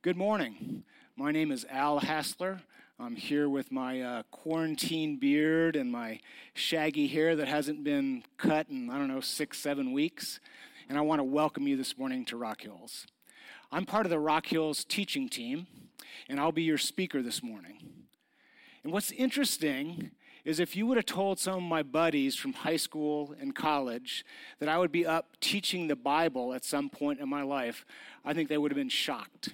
Good morning. My name is Al Hassler. I'm here with my uh, quarantine beard and my shaggy hair that hasn't been cut in, I don't know, six, seven weeks. And I want to welcome you this morning to Rock Hills. I'm part of the Rock Hills teaching team, and I'll be your speaker this morning. And what's interesting is if you would have told some of my buddies from high school and college that I would be up teaching the Bible at some point in my life, I think they would have been shocked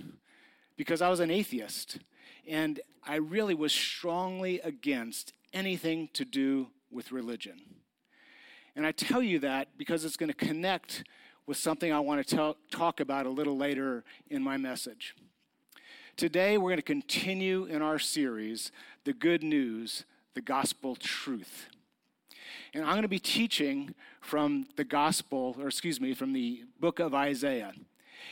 because I was an atheist and I really was strongly against anything to do with religion. And I tell you that because it's going to connect with something I want to tell, talk about a little later in my message. Today, we're going to continue in our series, The Good News, the Gospel Truth. And I'm going to be teaching from the Gospel, or excuse me, from the book of Isaiah.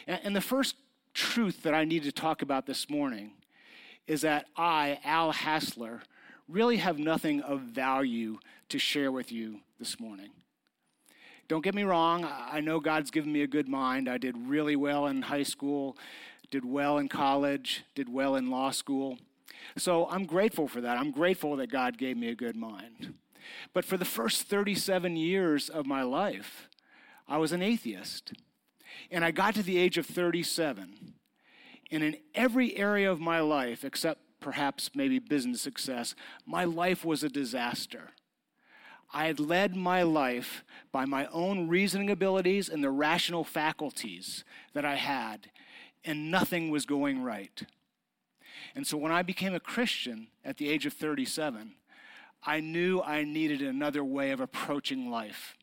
And the first truth that I need to talk about this morning is that I, Al Hassler, really have nothing of value to share with you this morning. Don't get me wrong, I know God's given me a good mind. I did really well in high school, did well in college, did well in law school. So I'm grateful for that. I'm grateful that God gave me a good mind. But for the first 37 years of my life, I was an atheist. And I got to the age of 37. And in every area of my life, except perhaps maybe business success, my life was a disaster. I had led my life by my own reasoning abilities and the rational faculties that I had, and nothing was going right. And so when I became a Christian at the age of 37, I knew I needed another way of approaching life.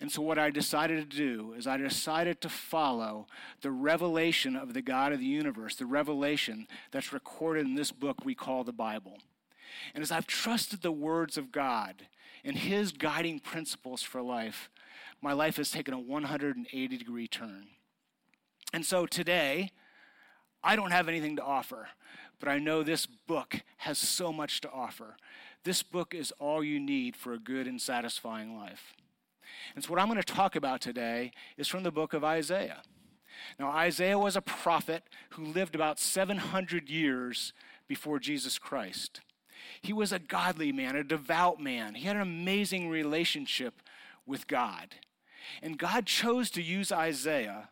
And so, what I decided to do is, I decided to follow the revelation of the God of the universe, the revelation that's recorded in this book we call the Bible. And as I've trusted the words of God and His guiding principles for life, my life has taken a 180 degree turn. And so today, I don't have anything to offer, but I know this book has so much to offer. This book is all you need for a good and satisfying life. And so, what I'm going to talk about today is from the book of Isaiah. Now, Isaiah was a prophet who lived about 700 years before Jesus Christ. He was a godly man, a devout man. He had an amazing relationship with God. And God chose to use Isaiah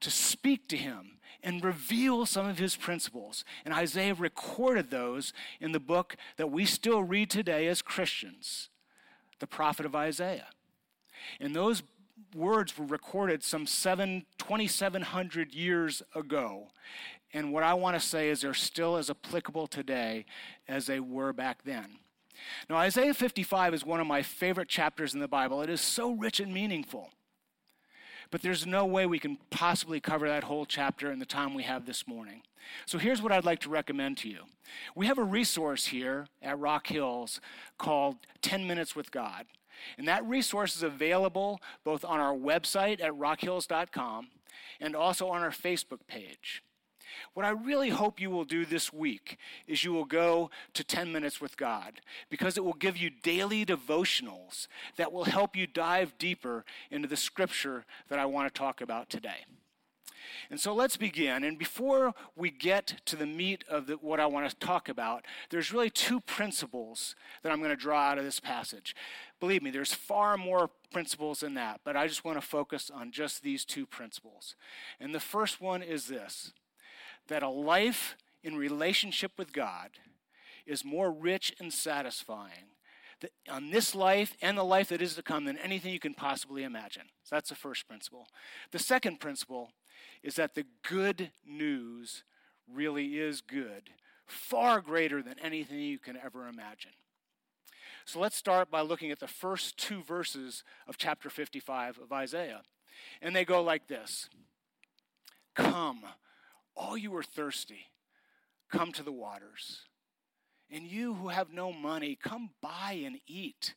to speak to him and reveal some of his principles. And Isaiah recorded those in the book that we still read today as Christians, the prophet of Isaiah. And those words were recorded some seven, 2,700 years ago. And what I want to say is they're still as applicable today as they were back then. Now, Isaiah 55 is one of my favorite chapters in the Bible. It is so rich and meaningful. But there's no way we can possibly cover that whole chapter in the time we have this morning. So here's what I'd like to recommend to you. We have a resource here at Rock Hills called 10 Minutes with God. And that resource is available both on our website at rockhills.com and also on our Facebook page. What I really hope you will do this week is you will go to 10 Minutes with God because it will give you daily devotionals that will help you dive deeper into the scripture that I want to talk about today. And so let's begin. And before we get to the meat of the, what I want to talk about, there's really two principles that I'm going to draw out of this passage. Believe me, there's far more principles than that, but I just want to focus on just these two principles. And the first one is this that a life in relationship with God is more rich and satisfying on this life and the life that is to come than anything you can possibly imagine. So that's the first principle. The second principle is that the good news really is good, far greater than anything you can ever imagine. So let's start by looking at the first two verses of chapter 55 of Isaiah. And they go like this Come, all you are thirsty, come to the waters. And you who have no money, come buy and eat.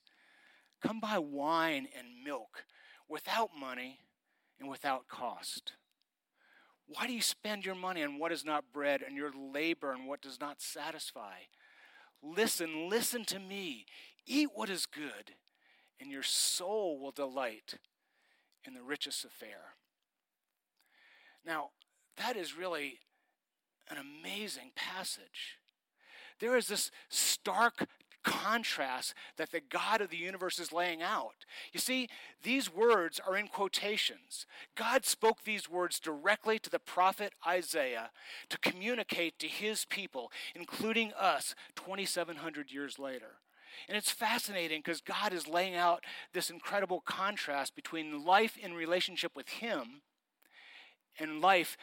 Come buy wine and milk without money and without cost. Why do you spend your money on what is not bread and your labor on what does not satisfy? Listen, listen to me. Eat what is good, and your soul will delight in the richest affair. Now, that is really an amazing passage. There is this stark contrast that the God of the universe is laying out. You see, these words are in quotations. God spoke these words directly to the prophet Isaiah to communicate to his people, including us, 2,700 years later. And it's fascinating because God is laying out this incredible contrast between life in relationship with Him and life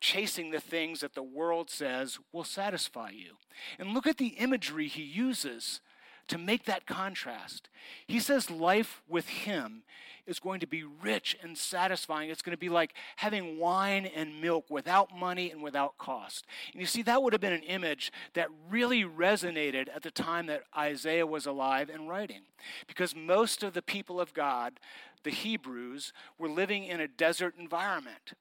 chasing the things that the world says will satisfy you. And look at the imagery he uses to make that contrast. He says life with him is going to be rich and satisfying. It's going to be like having wine and milk without money and without cost. And you see, that would have been an image that really resonated at the time that Isaiah was alive and writing. Because most of the people of God, the Hebrews, were living in a desert environment.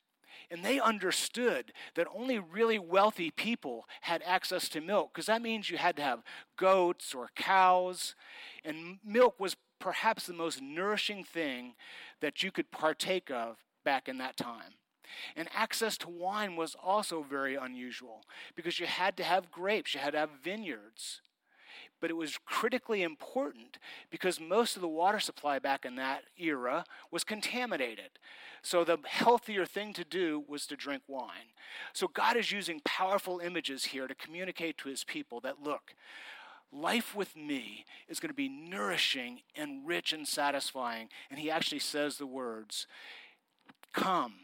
And they understood that only really wealthy people had access to milk, because that means you had to have goats or cows. And milk was perhaps the most nourishing thing that you could partake of back in that time. And access to wine was also very unusual because you had to have grapes, you had to have vineyards but it was critically important because most of the water supply back in that era was contaminated. So the healthier thing to do was to drink wine. So God is using powerful images here to communicate to his people that look, life with me is going to be nourishing and rich and satisfying. And he actually says the words, Come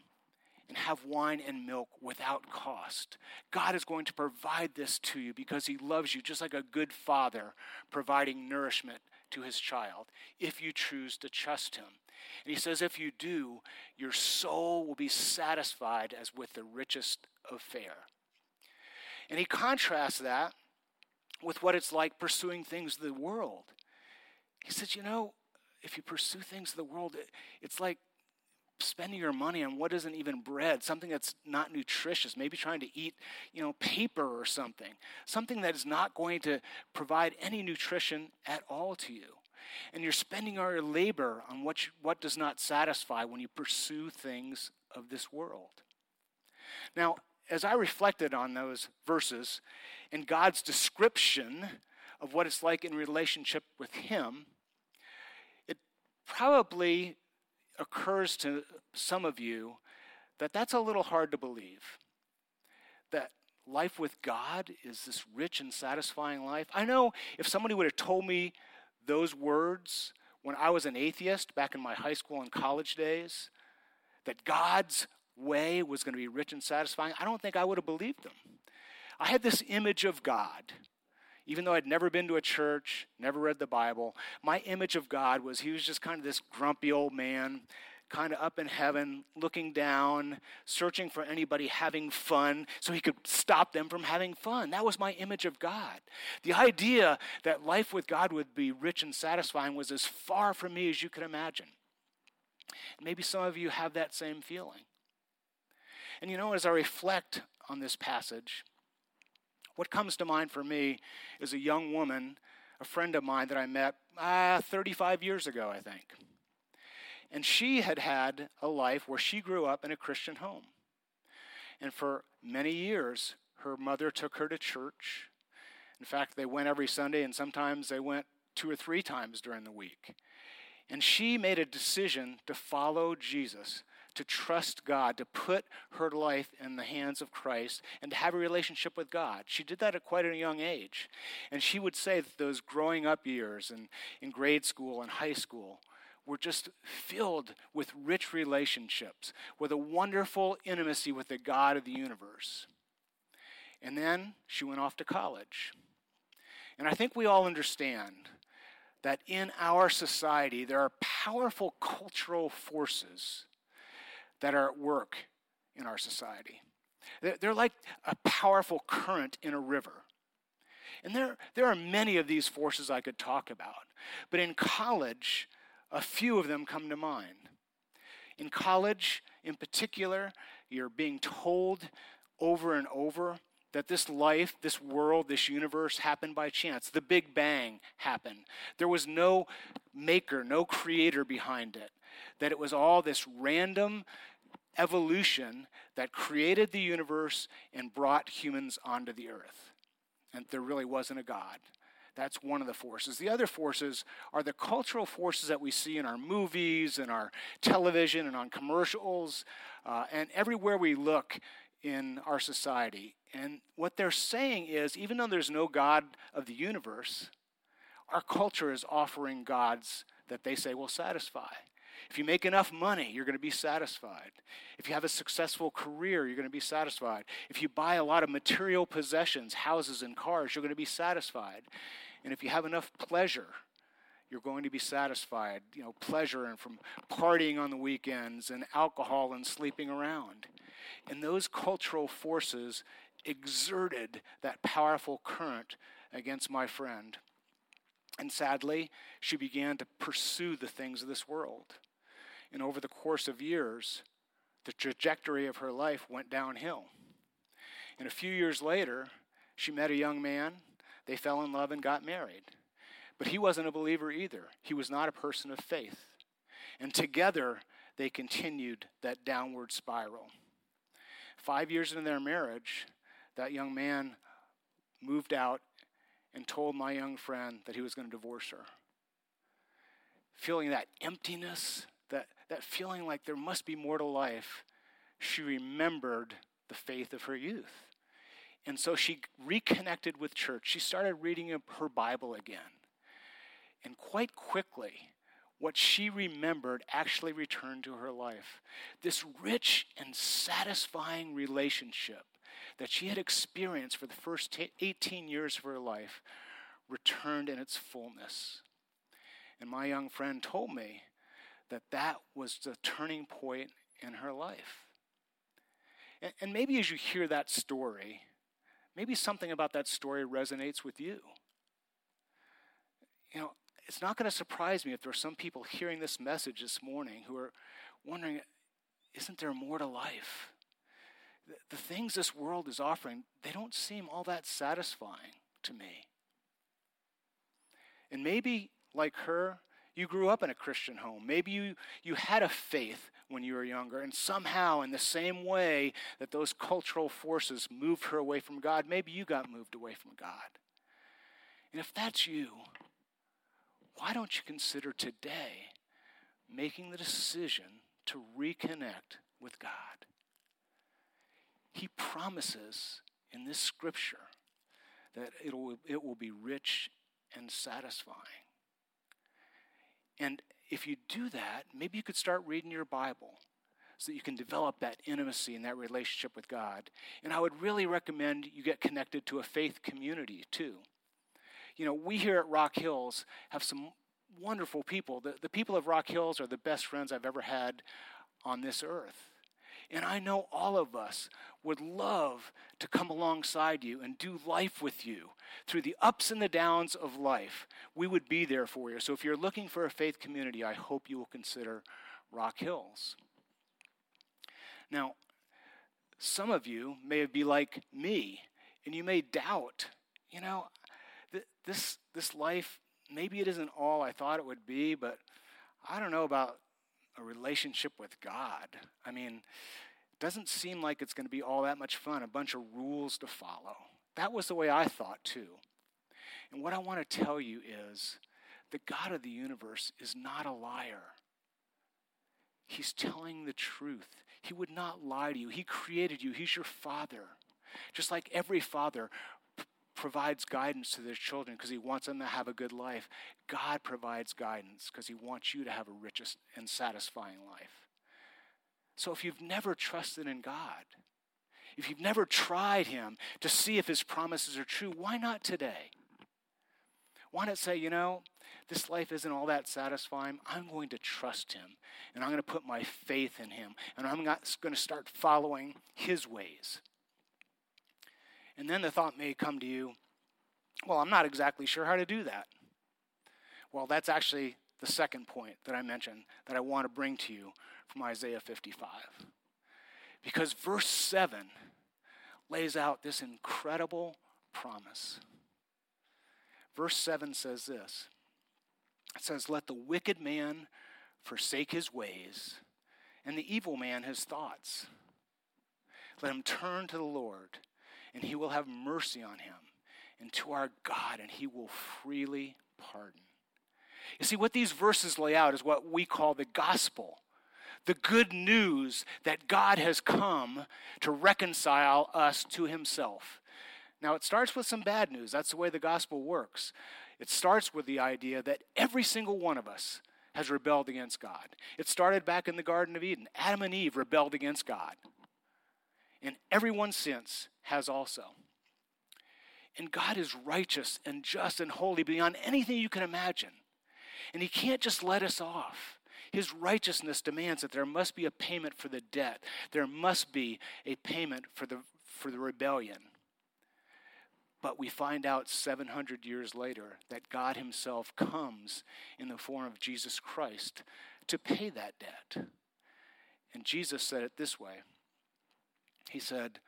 and have wine and milk without cost. God is going to provide this to you because He loves you, just like a good father providing nourishment to his child, if you choose to trust Him. And He says, if you do, your soul will be satisfied as with the richest of fare. And He contrasts that with what it's like pursuing things of the world. He says, you know, if you pursue things of the world, it's like spending your money on what isn't even bread, something that's not nutritious, maybe trying to eat, you know, paper or something, something that is not going to provide any nutrition at all to you. And you're spending your labor on what, you, what does not satisfy when you pursue things of this world. Now, as I reflected on those verses and God's description of what it's like in relationship with Him, it probably occurs to some of you that that's a little hard to believe. That life with God is this rich and satisfying life. I know if somebody would have told me those words when I was an atheist back in my high school and college days, that God's way was going to be rich and satisfying, I don't think I would have believed them. I had this image of God even though I'd never been to a church, never read the Bible, my image of God was he was just kind of this grumpy old man, kind of up in heaven, looking down, searching for anybody having fun so he could stop them from having fun. That was my image of God. The idea that life with God would be rich and satisfying was as far from me as you could imagine. Maybe some of you have that same feeling. And you know, as I reflect on this passage, what comes to mind for me is a young woman, a friend of mine that I met uh, 35 years ago, I think. And she had had a life where she grew up in a Christian home. And for many years, her mother took her to church. In fact, they went every Sunday, and sometimes they went two or three times during the week. And she made a decision to follow Jesus to trust God, to put her life in the hands of Christ, and to have a relationship with God. She did that at quite a young age. And she would say that those growing up years and in grade school and high school were just filled with rich relationships, with a wonderful intimacy with the God of the universe. And then she went off to college. And I think we all understand that in our society there are powerful cultural forces that are at work in our society. They're like a powerful current in a river. And there, there are many of these forces I could talk about. But in college, a few of them come to mind. In college, in particular, you're being told over and over that this life, this world, this universe happened by chance. The Big Bang happened. There was no maker, no creator behind it. That it was all this random evolution that created the universe and brought humans onto the earth. And there really wasn't a God. That's one of the forces. The other forces are the cultural forces that we see in our movies and our television and on commercials uh, and everywhere we look in our society. And what they're saying is even though there's no God of the universe, our culture is offering gods that they say will satisfy. If you make enough money, you're going to be satisfied. If you have a successful career, you're going to be satisfied. If you buy a lot of material possessions, houses and cars, you're going to be satisfied. And if you have enough pleasure, you're going to be satisfied. You know, pleasure and from partying on the weekends and alcohol and sleeping around. And those cultural forces exerted that powerful current against my friend. And sadly, she began to pursue the things of this world. And over the course of years, the trajectory of her life went downhill. And a few years later, she met a young man. They fell in love and got married. But he wasn't a believer either. He was not a person of faith. And together, they continued that downward spiral. Five years into their marriage, that young man moved out and told my young friend that he was going to divorce her. Feeling that emptiness, that, that feeling like there must be more to life, she remembered the faith of her youth. And so she reconnected with church. She started reading her Bible again. And quite quickly, what she remembered actually returned to her life. This rich and satisfying relationship that she had experienced for the first 18 years of her life returned in its fullness. And my young friend told me that that was the turning point in her life. And, maybe as you hear that story, maybe something about that story resonates with you. You know, it's not going to surprise me if there are some people hearing this message this morning who are wondering, isn't there more to life? The, the things this world is offering, they don't seem all that satisfying to me. And maybe, like her, you grew up in a Christian home. Maybe you, you had a faith when you were younger, and somehow, in the same way that those cultural forces moved her away from God, maybe you got moved away from God. And if that's you, why don't you consider today making the decision to reconnect with God? He promises in this scripture that it will, it will be rich and satisfying. And if you do that, maybe you could start reading your Bible so that you can develop that intimacy and that relationship with God. And I would really recommend you get connected to a faith community too. You know, we here at Rock Hills have some wonderful people. The, the people of Rock Hills are the best friends I've ever had on this earth. And I know all of us would love to come alongside you and do life with you through the ups and the downs of life. We would be there for you. So if you're looking for a faith community, I hope you will consider Rock Hills. Now, some of you may be like me, and you may doubt, you know, th- this, this life, maybe it isn't all I thought it would be, but I don't know about a relationship with God. I mean, it doesn't seem like it's going to be all that much fun, a bunch of rules to follow. That was the way I thought too. And what I want to tell you is the God of the universe is not a liar. He's telling the truth. He would not lie to you. He created you, He's your father. Just like every father provides guidance to their children because he wants them to have a good life. God provides guidance because he wants you to have a rich and satisfying life. So if you've never trusted in God, if you've never tried him to see if his promises are true, why not today? Why not say, you know, this life isn't all that satisfying. I'm going to trust him and I'm going to put my faith in him and I'm going to start following his ways. And then the thought may come to you, well, I'm not exactly sure how to do that. Well, that's actually the second point that I mentioned that I want to bring to you from Isaiah 55. Because verse 7 lays out this incredible promise. Verse 7 says this it says, Let the wicked man forsake his ways, and the evil man his thoughts. Let him turn to the Lord, and he will have mercy on him, and to our God, and he will freely pardon. You see, what these verses lay out is what we call the gospel the good news that God has come to reconcile us to himself. Now, it starts with some bad news. That's the way the gospel works. It starts with the idea that every single one of us has rebelled against God. It started back in the Garden of Eden. Adam and Eve rebelled against God. And everyone since has also. And God is righteous and just and holy beyond anything you can imagine. And He can't just let us off. His righteousness demands that there must be a payment for the debt. There must be a payment for the, for the rebellion. But we find out 700 years later that God Himself comes in the form of Jesus Christ to pay that debt. And Jesus said it this way He said,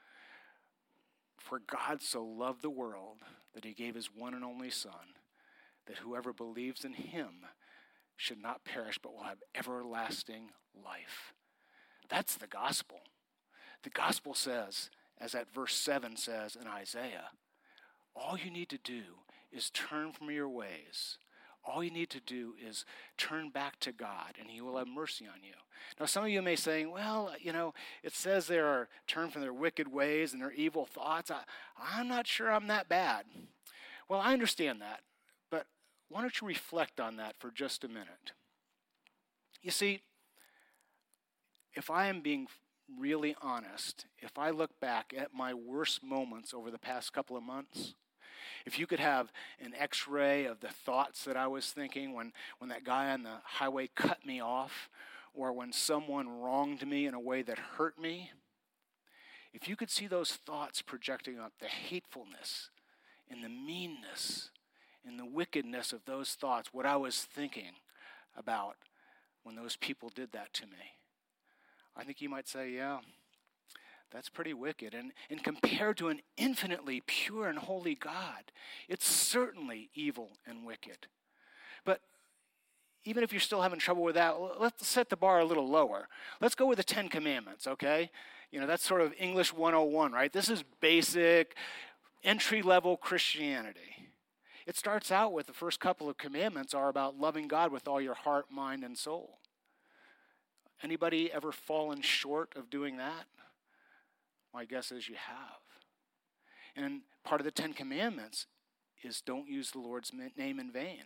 For God so loved the world that He gave His one and only Son, that whoever believes in Him should not perish but will have everlasting life. That's the gospel. The gospel says, as that verse 7 says in Isaiah, all you need to do is turn from your ways. All you need to do is turn back to God, and He will have mercy on you. Now, some of you may say, well, you know, it says they are turn from their wicked ways and their evil thoughts. I, I'm not sure I'm that bad. Well, I understand that, but why don't you reflect on that for just a minute? You see, if I am being really honest, if I look back at my worst moments over the past couple of months, if you could have an x ray of the thoughts that I was thinking when, when that guy on the highway cut me off, or when someone wronged me in a way that hurt me, if you could see those thoughts projecting up the hatefulness and the meanness and the wickedness of those thoughts, what I was thinking about when those people did that to me, I think you might say, yeah, that's pretty wicked. And, and compared to an infinitely pure and holy God, it's certainly evil and wicked. But even if you're still having trouble with that, let's set the bar a little lower. Let's go with the Ten Commandments, okay? You know, that's sort of English 101, right? This is basic, entry level Christianity. It starts out with the first couple of commandments are about loving God with all your heart, mind, and soul. Anybody ever fallen short of doing that? My guess is you have. And part of the Ten Commandments is don't use the Lord's name in vain.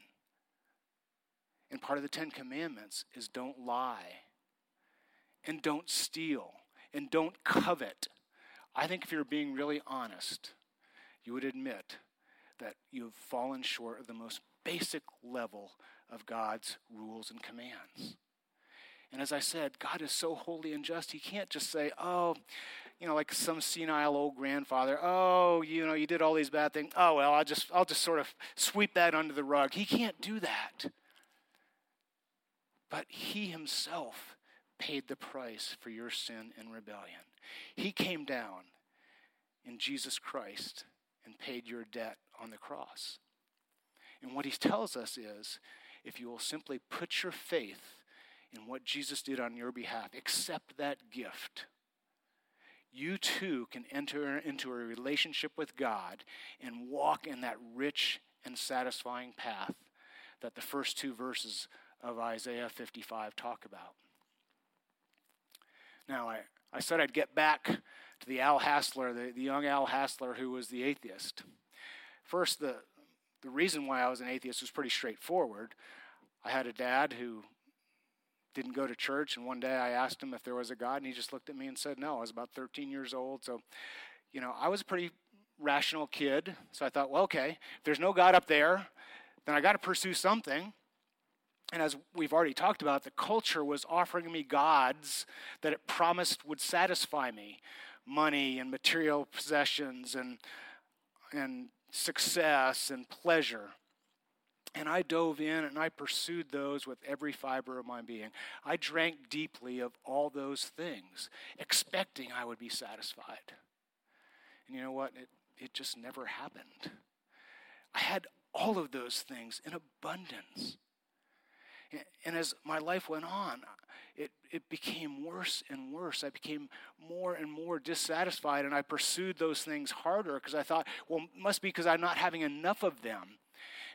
And part of the Ten Commandments is don't lie and don't steal and don't covet. I think if you're being really honest, you would admit that you've fallen short of the most basic level of God's rules and commands. And as I said, God is so holy and just, He can't just say, oh, you know, like some senile old grandfather, oh, you know, you did all these bad things. Oh, well, I'll just, I'll just sort of sweep that under the rug. He can't do that. But He Himself paid the price for your sin and rebellion. He came down in Jesus Christ and paid your debt on the cross. And what He tells us is if you will simply put your faith in what Jesus did on your behalf, accept that gift you too can enter into a relationship with God and walk in that rich and satisfying path that the first two verses of Isaiah 55 talk about. Now, I, I said I'd get back to the Al Hassler, the, the young Al Hassler who was the atheist. First, the, the reason why I was an atheist was pretty straightforward. I had a dad who didn't go to church. And one day I asked him if there was a God, and he just looked at me and said, No. I was about 13 years old. So, you know, I was a pretty rational kid. So I thought, well, okay, if there's no God up there, then I got to pursue something. And as we've already talked about, the culture was offering me gods that it promised would satisfy me money and material possessions and, and success and pleasure. And I dove in and I pursued those with every fiber of my being. I drank deeply of all those things, expecting I would be satisfied. And you know what? It, it just never happened. I had all of those things in abundance. And as my life went on, it, it became worse and worse. I became more and more dissatisfied, and I pursued those things harder because I thought, well, must be because I'm not having enough of them.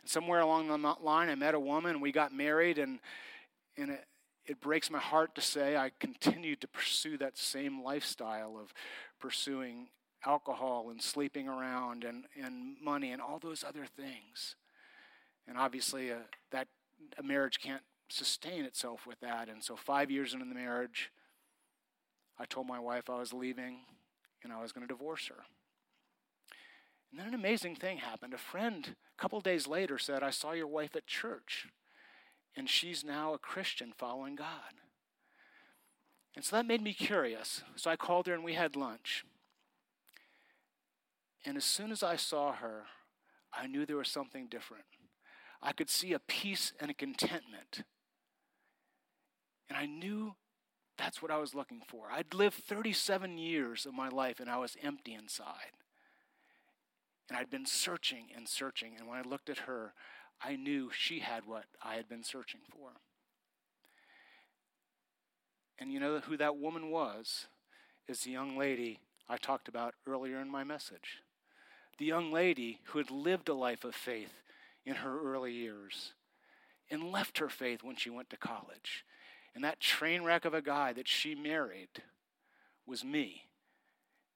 And somewhere along the line, I met a woman, we got married, and, and it, it breaks my heart to say I continued to pursue that same lifestyle of pursuing alcohol and sleeping around and, and money and all those other things. And obviously, uh, that a marriage can't sustain itself with that. And so, five years into the marriage, I told my wife I was leaving and I was going to divorce her. And then an amazing thing happened. A friend, a couple days later, said, I saw your wife at church, and she's now a Christian following God. And so that made me curious. So I called her and we had lunch. And as soon as I saw her, I knew there was something different. I could see a peace and a contentment. And I knew that's what I was looking for. I'd lived 37 years of my life and I was empty inside. And I'd been searching and searching. And when I looked at her, I knew she had what I had been searching for. And you know who that woman was? Is the young lady I talked about earlier in my message. The young lady who had lived a life of faith in her early years and left her faith when she went to college. And that train wreck of a guy that she married was me.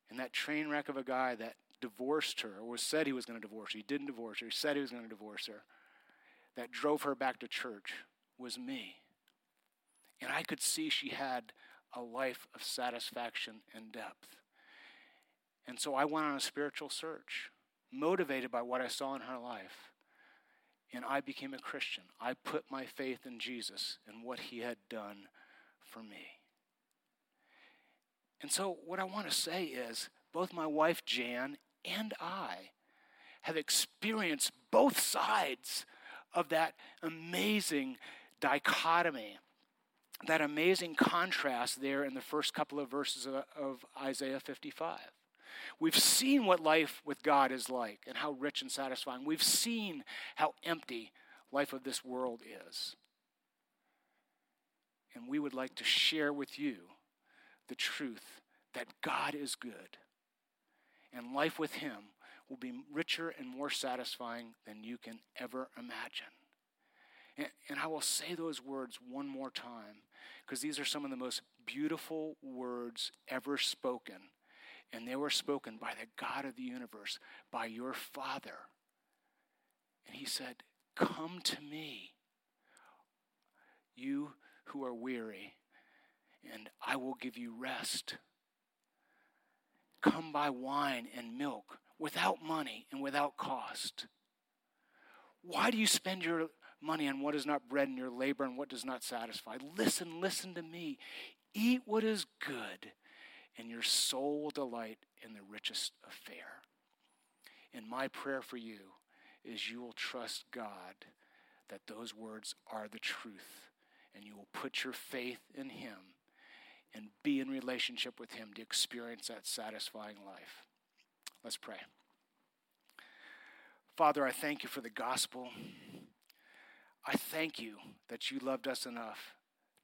And that train wreck of a guy that divorced her, or said he was going to divorce her, he didn't divorce her, he said he was going to divorce her, that drove her back to church was me. And I could see she had a life of satisfaction and depth. And so I went on a spiritual search, motivated by what I saw in her life and I became a Christian. I put my faith in Jesus and what he had done for me. And so, what I want to say is both my wife Jan and I have experienced both sides of that amazing dichotomy, that amazing contrast there in the first couple of verses of, of Isaiah 55. We've seen what life with God is like and how rich and satisfying. We've seen how empty life of this world is. And we would like to share with you the truth that God is good. And life with Him will be richer and more satisfying than you can ever imagine. And, and I will say those words one more time because these are some of the most beautiful words ever spoken and they were spoken by the God of the universe, by your Father. And he said, Come to me, you who are weary, and I will give you rest. Come buy wine and milk without money and without cost. Why do you spend your money on what is not bread and your labor on what does not satisfy? Listen, listen to me. Eat what is good and your soul will delight in the richest of fare. And my prayer for you is you will trust God that those words are the truth, and you will put your faith in Him and be in relationship with Him to experience that satisfying life. Let's pray. Father, I thank you for the gospel. I thank you that you loved us enough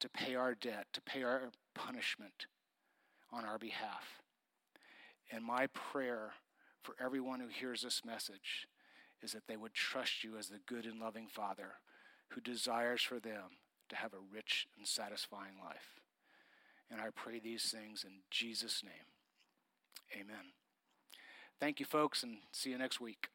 to pay our debt, to pay our punishment on our behalf. And my prayer for everyone who hears this message is that they would trust you as the good and loving Father who desires for them to have a rich and satisfying life. And I pray these things in Jesus' name. Amen. Thank you, folks, and see you next week.